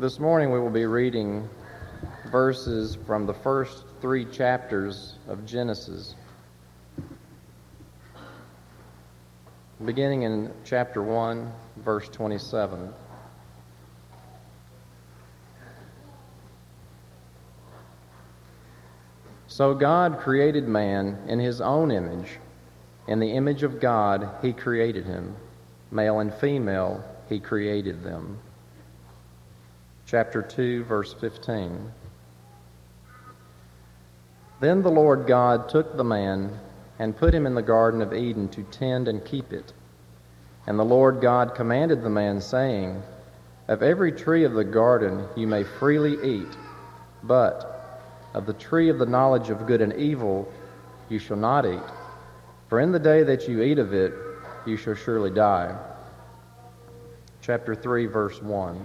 This morning we will be reading verses from the first three chapters of Genesis. Beginning in chapter 1, verse 27. So God created man in his own image. In the image of God, he created him. Male and female, he created them. Chapter 2, verse 15. Then the Lord God took the man and put him in the Garden of Eden to tend and keep it. And the Lord God commanded the man, saying, Of every tree of the garden you may freely eat, but of the tree of the knowledge of good and evil you shall not eat. For in the day that you eat of it, you shall surely die. Chapter 3, verse 1.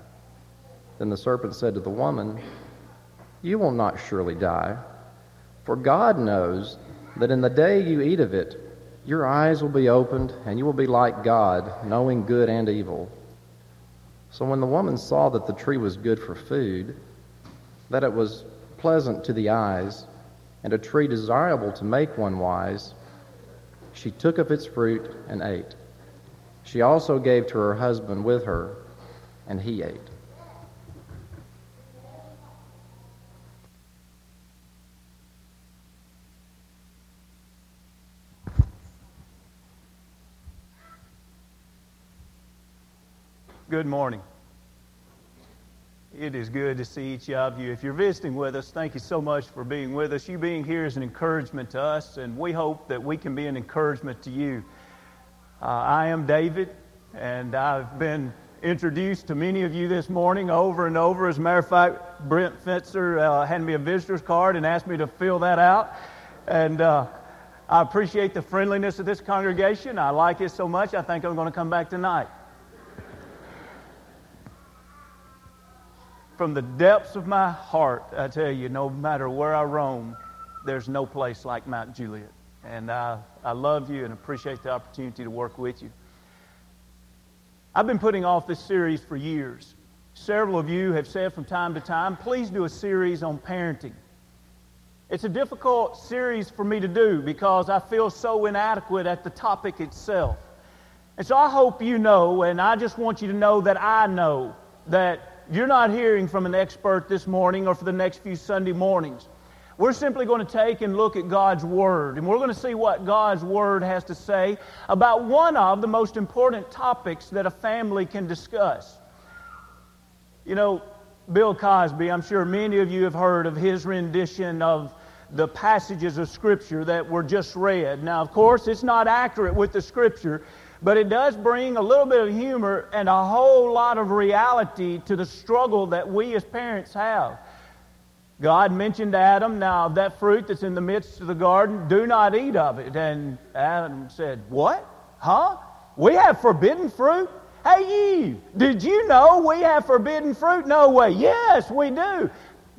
Then the serpent said to the woman, You will not surely die, for God knows that in the day you eat of it, your eyes will be opened, and you will be like God, knowing good and evil. So when the woman saw that the tree was good for food, that it was pleasant to the eyes, and a tree desirable to make one wise, she took of its fruit and ate. She also gave to her husband with her, and he ate. Good morning. It is good to see each of you. If you're visiting with us, thank you so much for being with us. You being here is an encouragement to us, and we hope that we can be an encouragement to you. Uh, I am David, and I've been introduced to many of you this morning over and over. As a matter of fact, Brent Fetzer uh, handed me a visitor's card and asked me to fill that out. And uh, I appreciate the friendliness of this congregation. I like it so much, I think I'm going to come back tonight. From the depths of my heart, I tell you, no matter where I roam, there's no place like Mount Juliet. And I, I love you and appreciate the opportunity to work with you. I've been putting off this series for years. Several of you have said from time to time, please do a series on parenting. It's a difficult series for me to do because I feel so inadequate at the topic itself. And so I hope you know, and I just want you to know that I know that you're not hearing from an expert this morning or for the next few Sunday mornings. We're simply going to take and look at God's Word, and we're going to see what God's Word has to say about one of the most important topics that a family can discuss. You know, Bill Cosby, I'm sure many of you have heard of his rendition of the passages of Scripture that were just read. Now, of course, it's not accurate with the Scripture, but it does bring a little bit of humor and a whole lot of reality to the struggle that we as parents have. God mentioned to Adam, now that fruit that's in the midst of the garden, do not eat of it. And Adam said, What? Huh? We have forbidden fruit? Hey, Eve, did you know we have forbidden fruit? No way. Yes, we do.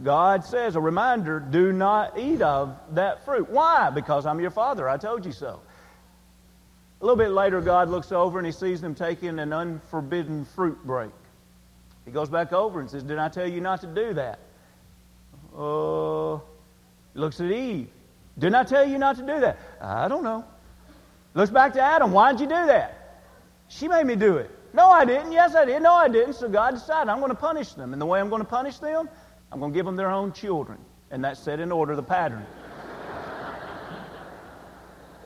God says, a reminder, do not eat of that fruit. Why? Because I'm your father. I told you so. A little bit later, God looks over and he sees them taking an unforbidden fruit break. He goes back over and says, Did I tell you not to do that? Uh, looks at Eve. Didn't I tell you not to do that? I don't know. Looks back to Adam. Why'd you do that? She made me do it. No, I didn't. Yes, I did. No, I didn't. So God decided I'm going to punish them. And the way I'm going to punish them, I'm going to give them their own children. And that's set in order the pattern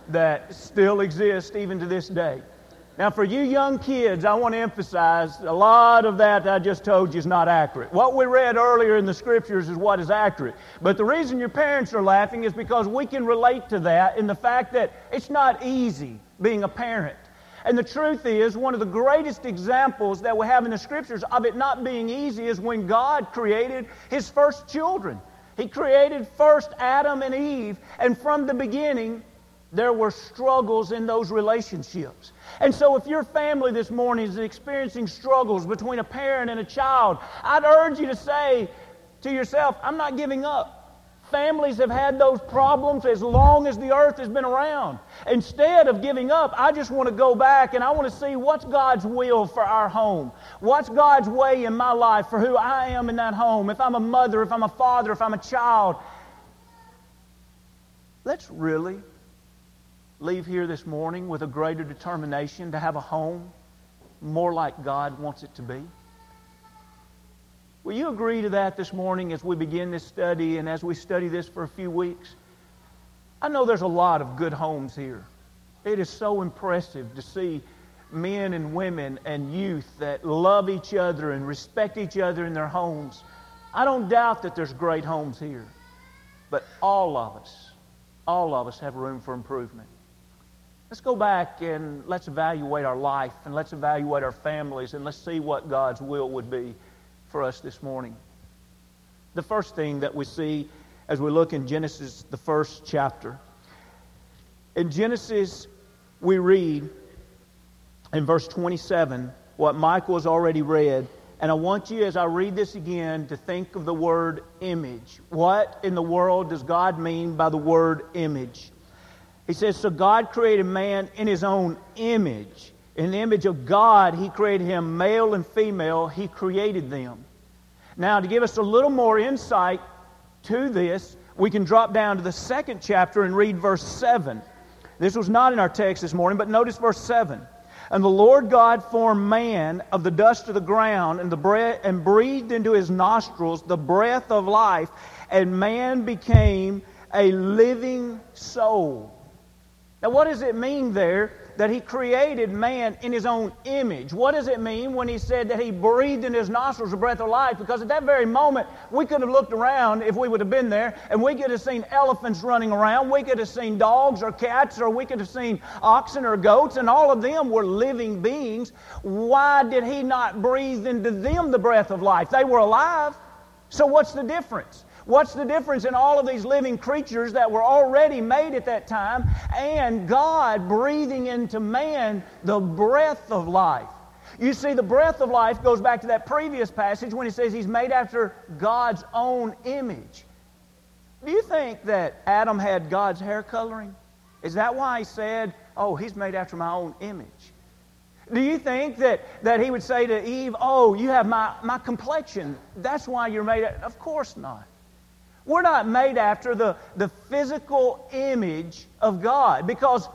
that still exist even to this day. Now, for you young kids, I want to emphasize a lot of that I just told you is not accurate. What we read earlier in the scriptures is what is accurate. But the reason your parents are laughing is because we can relate to that in the fact that it's not easy being a parent. And the truth is, one of the greatest examples that we have in the scriptures of it not being easy is when God created his first children. He created first Adam and Eve, and from the beginning, there were struggles in those relationships. And so, if your family this morning is experiencing struggles between a parent and a child, I'd urge you to say to yourself, I'm not giving up. Families have had those problems as long as the earth has been around. Instead of giving up, I just want to go back and I want to see what's God's will for our home. What's God's way in my life for who I am in that home. If I'm a mother, if I'm a father, if I'm a child. Let's really leave here this morning with a greater determination to have a home more like God wants it to be. Will you agree to that this morning as we begin this study and as we study this for a few weeks? I know there's a lot of good homes here. It is so impressive to see men and women and youth that love each other and respect each other in their homes. I don't doubt that there's great homes here. But all of us, all of us have room for improvement. Let's go back and let's evaluate our life and let's evaluate our families and let's see what God's will would be for us this morning. The first thing that we see as we look in Genesis, the first chapter. In Genesis, we read in verse 27 what Michael has already read. And I want you, as I read this again, to think of the word image. What in the world does God mean by the word image? He says, So God created man in his own image. In the image of God, He created him male and female. He created them. Now, to give us a little more insight to this, we can drop down to the second chapter and read verse 7. This was not in our text this morning, but notice verse 7. And the Lord God formed man of the dust of the ground and, the breath, and breathed into his nostrils the breath of life, and man became a living soul. Now, what does it mean there that he created man in his own image. What does it mean when he said that he breathed in his nostrils the breath of life? Because at that very moment, we could have looked around if we would have been there, and we could have seen elephants running around, we could have seen dogs or cats, or we could have seen oxen or goats, and all of them were living beings. Why did he not breathe into them the breath of life? They were alive. So, what's the difference? What's the difference in all of these living creatures that were already made at that time and God breathing into man the breath of life? You see, the breath of life goes back to that previous passage when he says he's made after God's own image. Do you think that Adam had God's hair coloring? Is that why he said, Oh, he's made after my own image? Do you think that, that he would say to Eve, Oh, you have my, my complexion. That's why you're made. Of course not. We're not made after the, the physical image of God because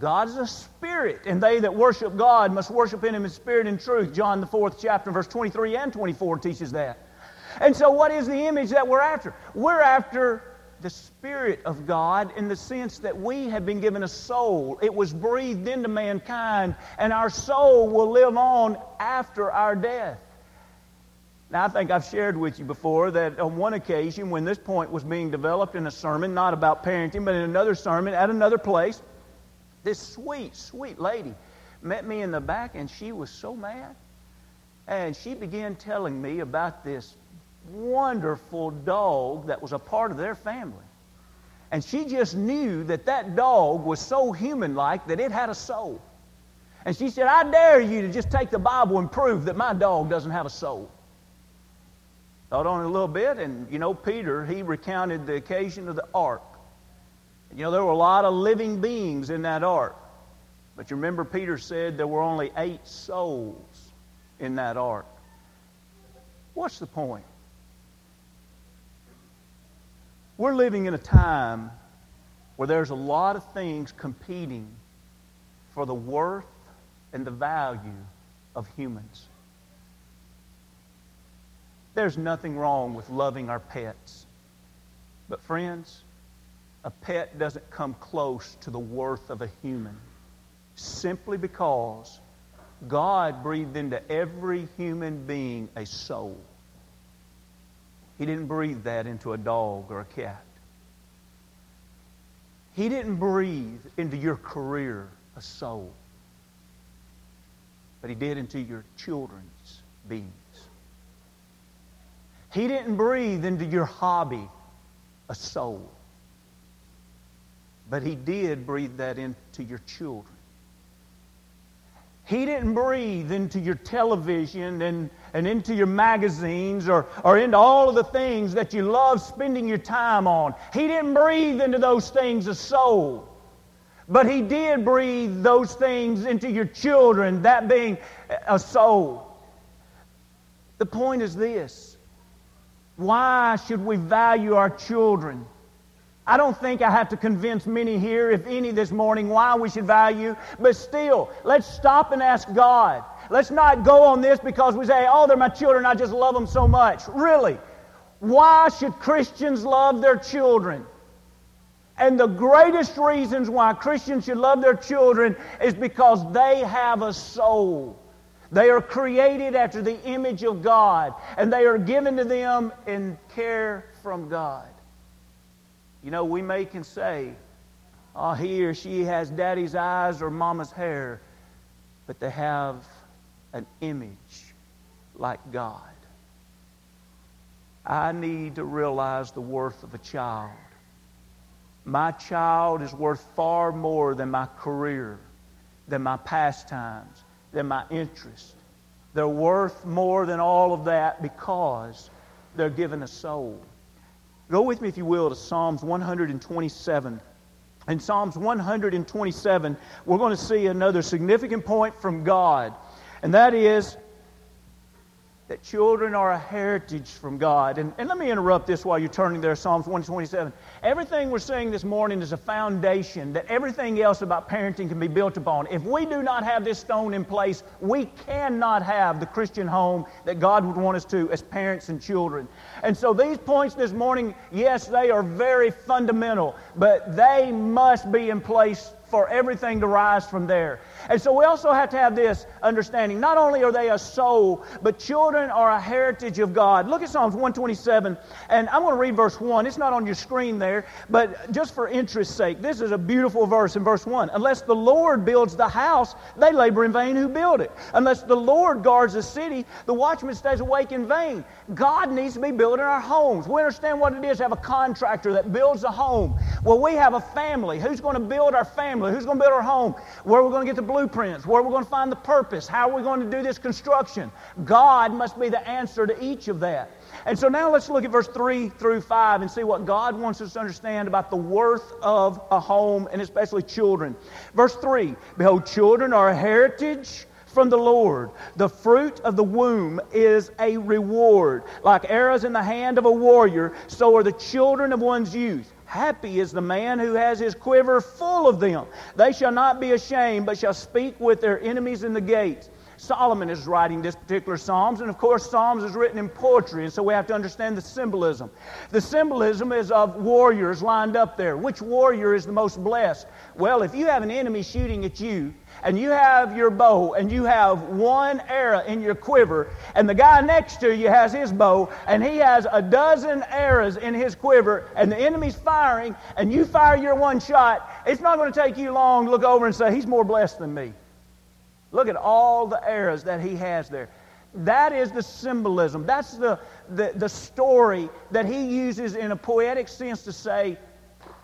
God is a spirit, and they that worship God must worship in Him in spirit and truth. John, the fourth chapter, verse 23 and 24 teaches that. And so, what is the image that we're after? We're after the Spirit of God in the sense that we have been given a soul. It was breathed into mankind, and our soul will live on after our death. Now, I think I've shared with you before that on one occasion when this point was being developed in a sermon, not about parenting, but in another sermon at another place, this sweet, sweet lady met me in the back and she was so mad. And she began telling me about this wonderful dog that was a part of their family. And she just knew that that dog was so human like that it had a soul. And she said, I dare you to just take the Bible and prove that my dog doesn't have a soul. Thought on it a little bit, and you know, Peter, he recounted the occasion of the ark. You know, there were a lot of living beings in that ark. But you remember, Peter said there were only eight souls in that ark. What's the point? We're living in a time where there's a lot of things competing for the worth and the value of humans. There's nothing wrong with loving our pets. But, friends, a pet doesn't come close to the worth of a human simply because God breathed into every human being a soul. He didn't breathe that into a dog or a cat. He didn't breathe into your career a soul. but He did into your children's beings. He didn't breathe into your hobby a soul, but He did breathe that into your children. He didn't breathe into your television and, and into your magazines or, or into all of the things that you love spending your time on. He didn't breathe into those things a soul. But He did breathe those things into your children, that being a soul. The point is this why should we value our children? I don't think I have to convince many here, if any, this morning, why we should value. But still, let's stop and ask God. Let's not go on this because we say, oh, they're my children, I just love them so much. Really, why should Christians love their children? And the greatest reasons why Christians should love their children is because they have a soul. They are created after the image of God, and they are given to them in care from God. You know, we may can say, oh, he or she has daddy's eyes or mama's hair, but they have an image like God. I need to realize the worth of a child. My child is worth far more than my career, than my pastimes, than my interest. They're worth more than all of that because they're given a soul. Go with me, if you will, to Psalms 127. In Psalms 127, we're going to see another significant point from God, and that is that children are a heritage from God. And, and let me interrupt this while you're turning there, Psalms 127. Everything we're saying this morning is a foundation that everything else about parenting can be built upon. If we do not have this stone in place, we cannot have the Christian home that God would want us to as parents and children. And so these points this morning, yes, they are very fundamental, but they must be in place for everything to rise from there. And so we also have to have this understanding. Not only are they a soul, but children are a heritage of God. Look at Psalms 127, and I'm going to read verse 1. It's not on your screen there, but just for interest's sake, this is a beautiful verse in verse 1. Unless the Lord builds the house, they labor in vain who build it. Unless the Lord guards the city, the watchman stays awake in vain. God needs to be building our homes. We understand what it is to have a contractor that builds a home. Well, we have a family. Who's going to build our family? Who's going to build our home? Where are we going to get the blueprints, where we're going to find the purpose, how are we going to do this construction. God must be the answer to each of that. And so now let's look at verse 3 through 5 and see what God wants us to understand about the worth of a home and especially children. Verse 3 Behold, children are a heritage from the Lord. The fruit of the womb is a reward. Like arrows in the hand of a warrior, so are the children of one's youth. Happy is the man who has his quiver full of them. They shall not be ashamed, but shall speak with their enemies in the gates. Solomon is writing this particular Psalms, and of course, Psalms is written in poetry, and so we have to understand the symbolism. The symbolism is of warriors lined up there. Which warrior is the most blessed? Well, if you have an enemy shooting at you, and you have your bow and you have one arrow in your quiver, and the guy next to you has his bow and he has a dozen arrows in his quiver, and the enemy's firing, and you fire your one shot, it's not going to take you long to look over and say, He's more blessed than me. Look at all the arrows that he has there. That is the symbolism. That's the, the, the story that he uses in a poetic sense to say,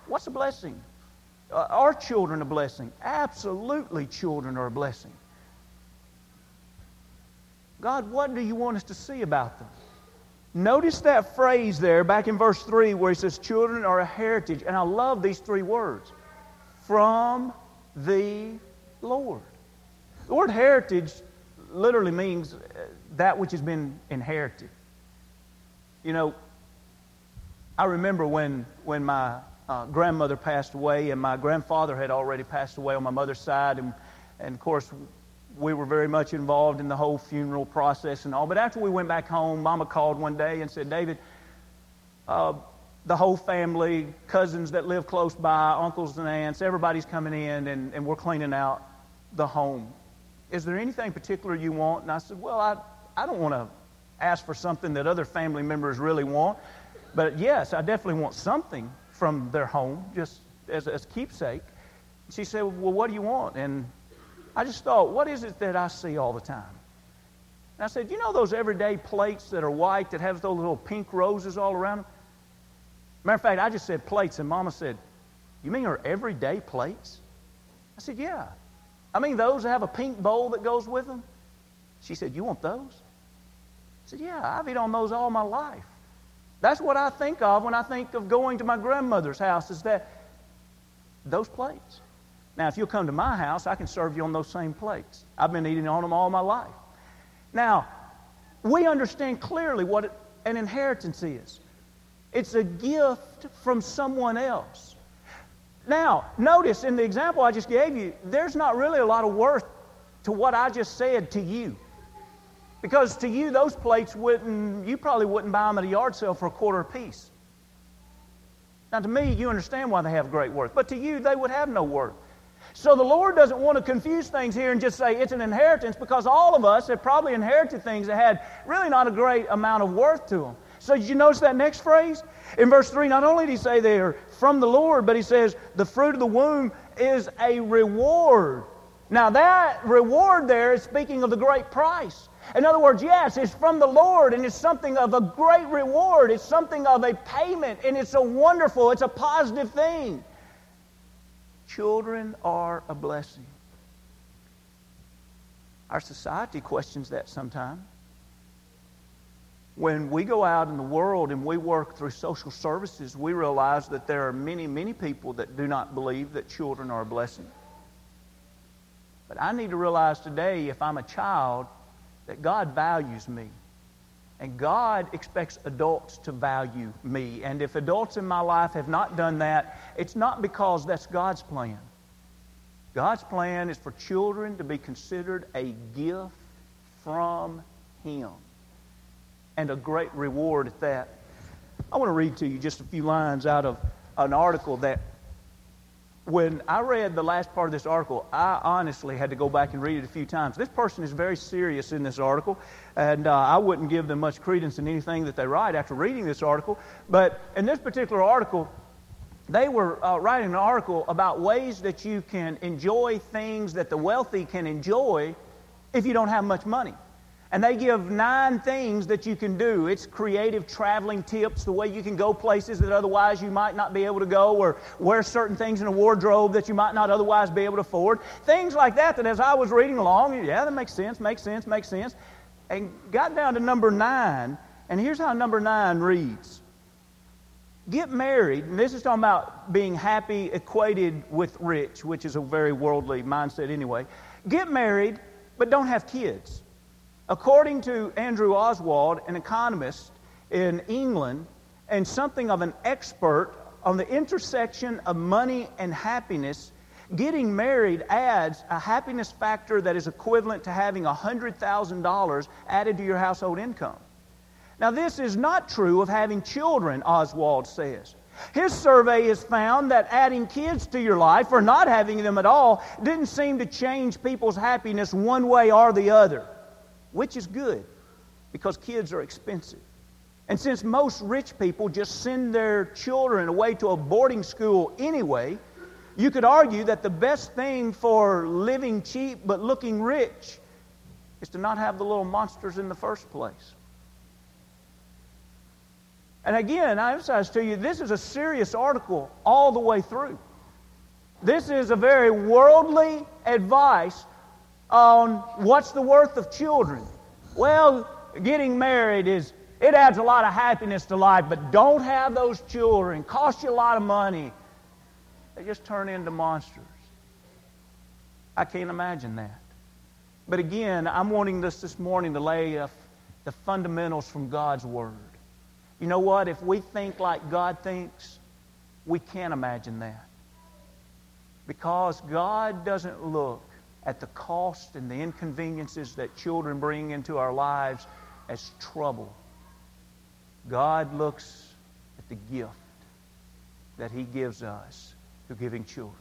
What's a blessing? Uh, are children a blessing? Absolutely, children are a blessing. God, what do you want us to see about them? Notice that phrase there back in verse 3 where he says, Children are a heritage. And I love these three words from the Lord. The word heritage literally means uh, that which has been inherited. You know, I remember when, when my uh, grandmother passed away, and my grandfather had already passed away on my mother's side. And, and of course, we were very much involved in the whole funeral process and all. But after we went back home, Mama called one day and said, David, uh, the whole family, cousins that live close by, uncles and aunts, everybody's coming in and, and we're cleaning out the home. Is there anything particular you want? And I said, Well, I, I don't want to ask for something that other family members really want. But yes, I definitely want something from their home, just as, as keepsake. She said, Well, what do you want? And I just thought, what is it that I see all the time? And I said, you know those everyday plates that are white that have those little pink roses all around them? Matter of fact, I just said plates, and Mama said, you mean her everyday plates? I said, yeah. I mean those that have a pink bowl that goes with them? She said, you want those? I said, yeah, I've eaten on those all my life. That's what I think of when I think of going to my grandmother's house is that those plates. Now, if you'll come to my house, I can serve you on those same plates. I've been eating on them all my life. Now, we understand clearly what an inheritance is it's a gift from someone else. Now, notice in the example I just gave you, there's not really a lot of worth to what I just said to you. Because to you, those plates wouldn't, you probably wouldn't buy them at a yard sale for a quarter a piece. Now, to me, you understand why they have great worth. But to you, they would have no worth. So the Lord doesn't want to confuse things here and just say it's an inheritance because all of us have probably inherited things that had really not a great amount of worth to them. So did you notice that next phrase? In verse 3, not only did he say they are from the Lord, but he says the fruit of the womb is a reward. Now that reward there is speaking of the great price. In other words, yes, it's from the Lord and it's something of a great reward. It's something of a payment and it's a wonderful, it's a positive thing. Children are a blessing. Our society questions that sometimes. When we go out in the world and we work through social services, we realize that there are many, many people that do not believe that children are a blessing. But I need to realize today, if I'm a child, that God values me. And God expects adults to value me. And if adults in my life have not done that, it's not because that's God's plan. God's plan is for children to be considered a gift from Him and a great reward at that. I want to read to you just a few lines out of an article that when I read the last part of this article, I honestly had to go back and read it a few times. This person is very serious in this article, and uh, I wouldn't give them much credence in anything that they write after reading this article. But in this particular article, they were uh, writing an article about ways that you can enjoy things that the wealthy can enjoy if you don't have much money. And they give nine things that you can do. It's creative traveling tips, the way you can go places that otherwise you might not be able to go, or wear certain things in a wardrobe that you might not otherwise be able to afford. Things like that, that as I was reading along, yeah, that makes sense, makes sense, makes sense. And got down to number nine, and here's how number nine reads Get married, and this is talking about being happy equated with rich, which is a very worldly mindset anyway. Get married, but don't have kids. According to Andrew Oswald, an economist in England and something of an expert on the intersection of money and happiness, getting married adds a happiness factor that is equivalent to having $100,000 added to your household income. Now, this is not true of having children, Oswald says. His survey has found that adding kids to your life or not having them at all didn't seem to change people's happiness one way or the other which is good because kids are expensive. And since most rich people just send their children away to a boarding school anyway, you could argue that the best thing for living cheap but looking rich is to not have the little monsters in the first place. And again, I emphasize to you, this is a serious article all the way through. This is a very worldly advice on what's the worth of children. Well, getting married is, it adds a lot of happiness to life, but don't have those children. Cost you a lot of money. They just turn into monsters. I can't imagine that. But again, I'm wanting this this morning to lay uh, the fundamentals from God's Word. You know what? If we think like God thinks, we can't imagine that. Because God doesn't look at the cost and the inconveniences that children bring into our lives as trouble. God looks at the gift that He gives us through giving children.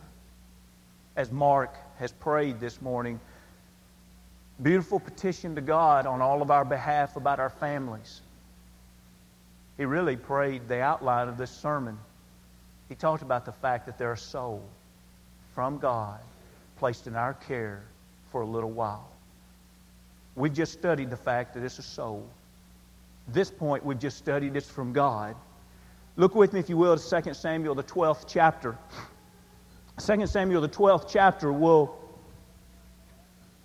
As Mark has prayed this morning, beautiful petition to God on all of our behalf about our families. He really prayed the outline of this sermon. He talked about the fact that they're a soul from God placed in our care for a little while. We've just studied the fact that it's a soul. This point, we've just studied it's from God. Look with me, if you will, to 2 Samuel, the 12th chapter. 2 Samuel, the 12th chapter, will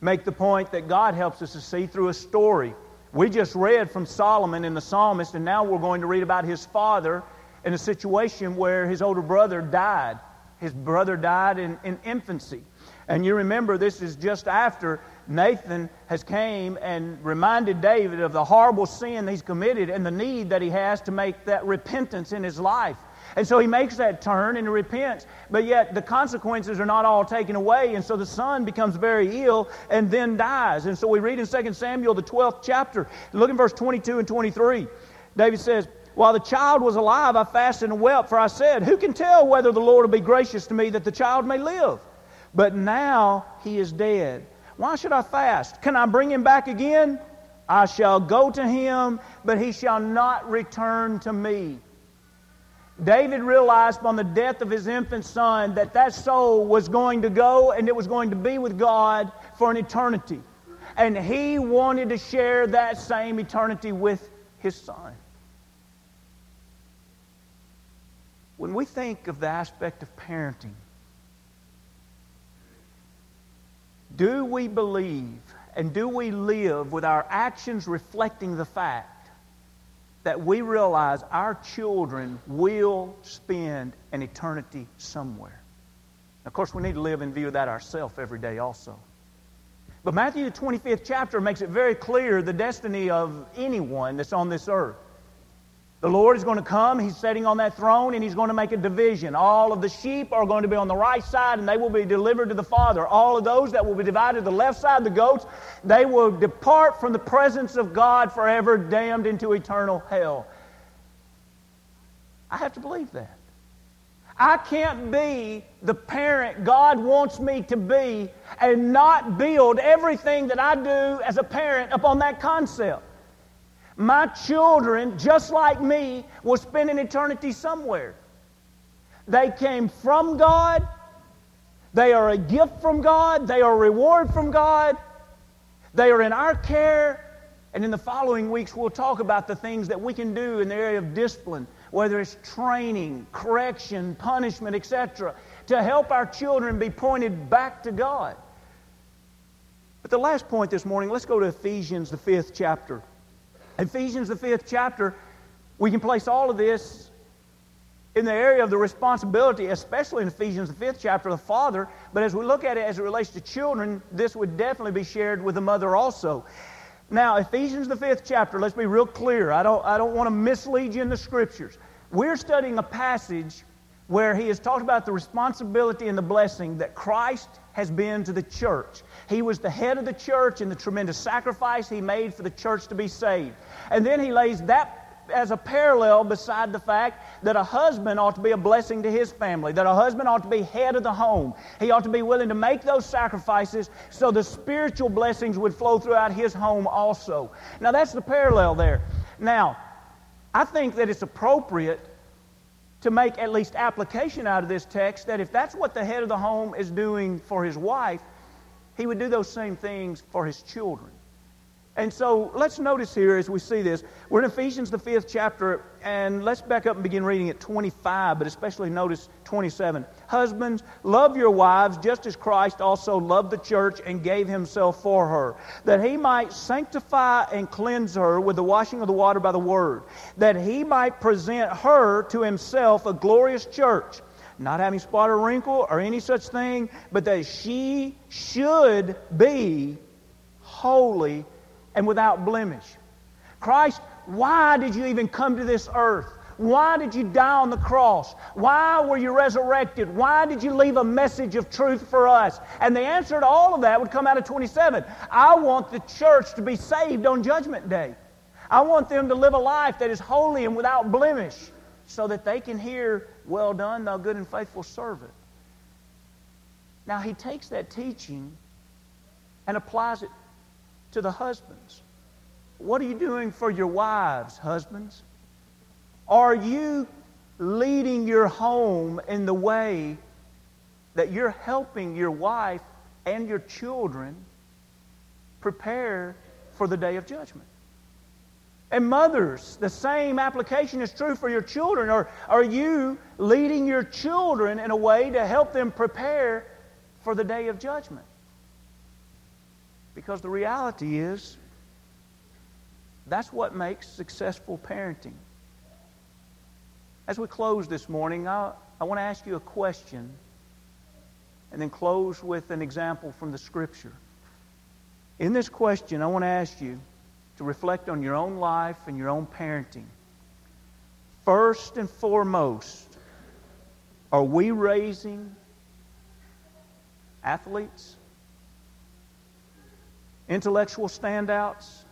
make the point that God helps us to see through a story. We just read from Solomon in the psalmist, and now we're going to read about his father in a situation where his older brother died. His brother died in, in infancy. And you remember this is just after Nathan has came and reminded David of the horrible sin he's committed and the need that he has to make that repentance in his life. And so he makes that turn and he repents, but yet the consequences are not all taken away. And so the son becomes very ill and then dies. And so we read in 2 Samuel, the 12th chapter, look in verse 22 and 23. David says, While the child was alive, I fasted and wept, for I said, Who can tell whether the Lord will be gracious to me that the child may live? But now he is dead. Why should I fast? Can I bring him back again? I shall go to him, but he shall not return to me. David realized upon the death of his infant son that that soul was going to go and it was going to be with God for an eternity. And he wanted to share that same eternity with his son. When we think of the aspect of parenting, do we believe and do we live with our actions reflecting the fact that we realize our children will spend an eternity somewhere. Of course, we need to live in view of that ourselves every day also. But Matthew, the 25th chapter, makes it very clear the destiny of anyone that's on this earth. The Lord is going to come. He's sitting on that throne and He's going to make a division. All of the sheep are going to be on the right side and they will be delivered to the Father. All of those that will be divided to the left side, the goats, they will depart from the presence of God forever, damned into eternal hell. I have to believe that. I can't be the parent God wants me to be and not build everything that I do as a parent upon that concept. My children, just like me, will spend an eternity somewhere. They came from God. They are a gift from God. They are a reward from God. They are in our care. And in the following weeks, we'll talk about the things that we can do in the area of discipline, whether it's training, correction, punishment, etc., to help our children be pointed back to God. But the last point this morning, let's go to Ephesians, the fifth chapter. Ephesians, the fifth chapter, we can place all of this in the area of the responsibility, especially in Ephesians, the fifth chapter, the father. But as we look at it as it relates to children, this would definitely be shared with the mother also. Now, Ephesians, the fifth chapter, let's be real clear. I don't, I don't want to mislead you in the scriptures. We're studying a passage where he has talked about the responsibility and the blessing that Christ has been to the church. He was the head of the church and the tremendous sacrifice he made for the church to be saved. And then he lays that as a parallel beside the fact that a husband ought to be a blessing to his family, that a husband ought to be head of the home. He ought to be willing to make those sacrifices so the spiritual blessings would flow throughout his home also. Now, that's the parallel there. Now, I think that it's appropriate to make at least application out of this text that if that's what the head of the home is doing for his wife, he would do those same things for his children. And so let's notice here as we see this, we're in Ephesians, the fifth chapter, and let's back up and begin reading at 25, but especially notice 27. Husbands, love your wives just as Christ also loved the church and gave himself for her, that he might sanctify and cleanse her with the washing of the water by the word, that he might present her to himself a glorious church not having spot or wrinkle or any such thing, but that she should be holy and without blemish. Christ, why did you even come to this earth? Why did you die on the cross? Why were you resurrected? Why did you leave a message of truth for us? And the answer to all of that would come out of 27. I want the church to be saved on Judgment Day. I want them to live a life that is holy and without blemish so that they can hear, Well done, thou good and faithful servant. Now, he takes that teaching and applies it to the husbands. What are you doing for your wives, husbands? Are you leading your home in the way that you're helping your wife and your children prepare for the day of judgment. And mothers, the same application is true for your children. Are, are you leading your children in a way to help them prepare for the day of judgment? Because the reality is, that's what makes successful parenting. As we close this morning, I, I want to ask you a question and then close with an example from the Scripture. In this question, I want to ask you to reflect on your own life and your own parenting. First and foremost, are we raising athletes? Intellectual standouts?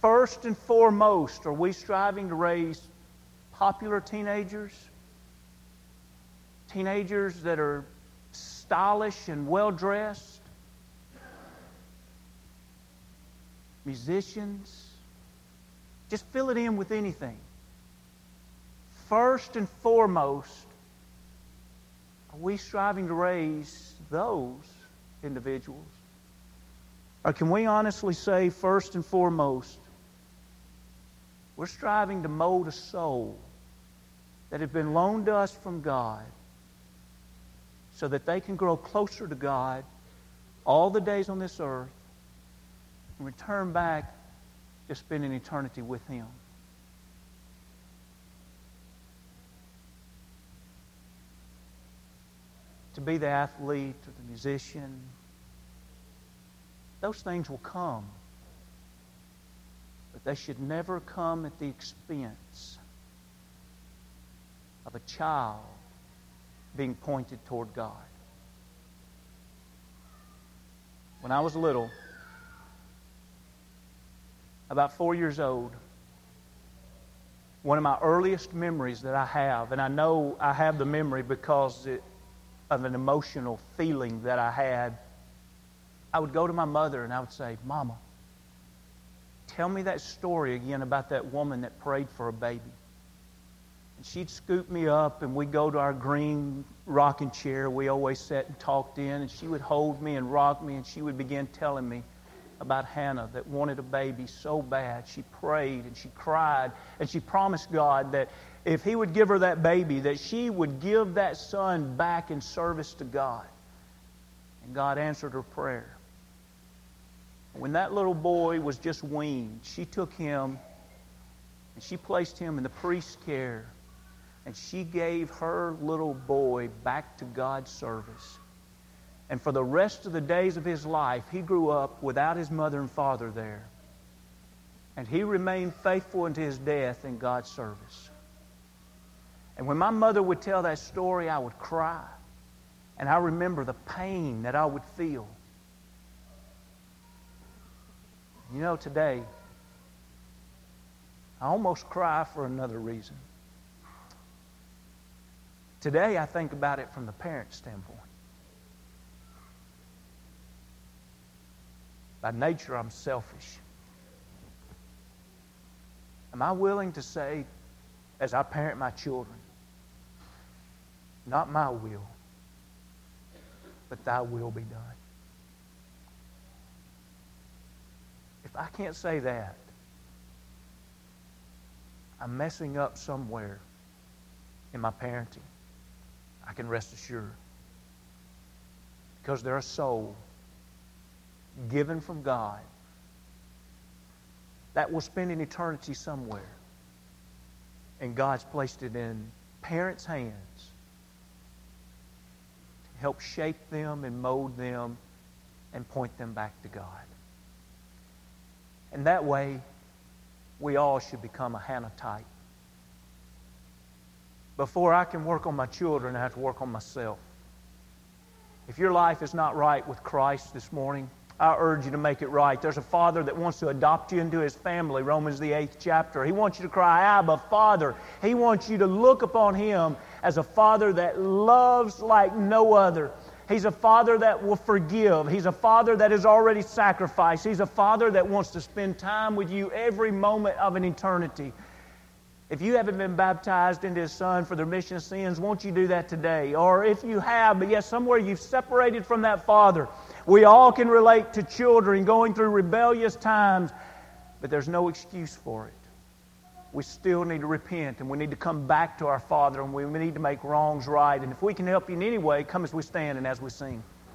First and foremost, are we striving to raise popular teenagers? Teenagers that are stylish and well dressed? musicians. Just fill it in with anything. First and foremost, are we striving to raise those individuals? Or can we honestly say, first and foremost, we're striving to mold a soul that has been loaned to us from God so that they can grow closer to God all the days on this earth and return back to spending eternity with Him. To be the athlete or the musician, those things will come. But they should never come at the expense of a child being pointed toward God. When I was little, about four years old, one of my earliest memories that I have, and I know I have the memory because it, of an emotional feeling that I had, I would go to my mother and I would say, Mama, tell me that story again about that woman that prayed for a baby. And she'd scoop me up, and we'd go to our green rocking chair we always sat and talked in, and she would hold me and rock me, and she would begin telling me about Hannah that wanted a baby so bad. She prayed and she cried and she promised God that if he would give her that baby, that she would give that son back in service to God. And God answered her prayer. When that little boy was just weaned, she took him and she placed him in the priest's care. And she gave her little boy back to God's service. And for the rest of the days of his life, he grew up without his mother and father there. And he remained faithful unto his death in God's service. And when my mother would tell that story, I would cry. And I remember the pain that I would feel. You know, today, I almost cry for another reason. Today, I think about it from the parent standpoint. By nature, I'm selfish. Am I willing to say, as I parent my children, not my will, but thy will be done? I can't say that, I'm messing up somewhere in my parenting. I can rest assured. Because they're a soul given from God that will spend an eternity somewhere. And God's placed it in parents' hands to help shape them and mold them and point them back to God. And that way, we all should become a Hannah type. Before I can work on my children, I have to work on myself. If your life is not right with Christ this morning, I urge you to make it right. There's a father that wants to adopt you into his family, Romans the eighth chapter. He wants you to cry, Abba, Father. He wants you to look upon him as a father that loves like no other. He's a father that will forgive. He's a father that has already sacrificed. He's a father that wants to spend time with you every moment of an eternity. If you haven't been baptized into His Son for the remission of sins, won't you do that today? Or if you have, but yet somewhere you've separated from that Father, We all can relate to children going through rebellious times, but there's no excuse for it. We still need to repent and we need to come back to our Father and we need to make wrongs right. And if we can help you in any way, come as we stand and as we sing.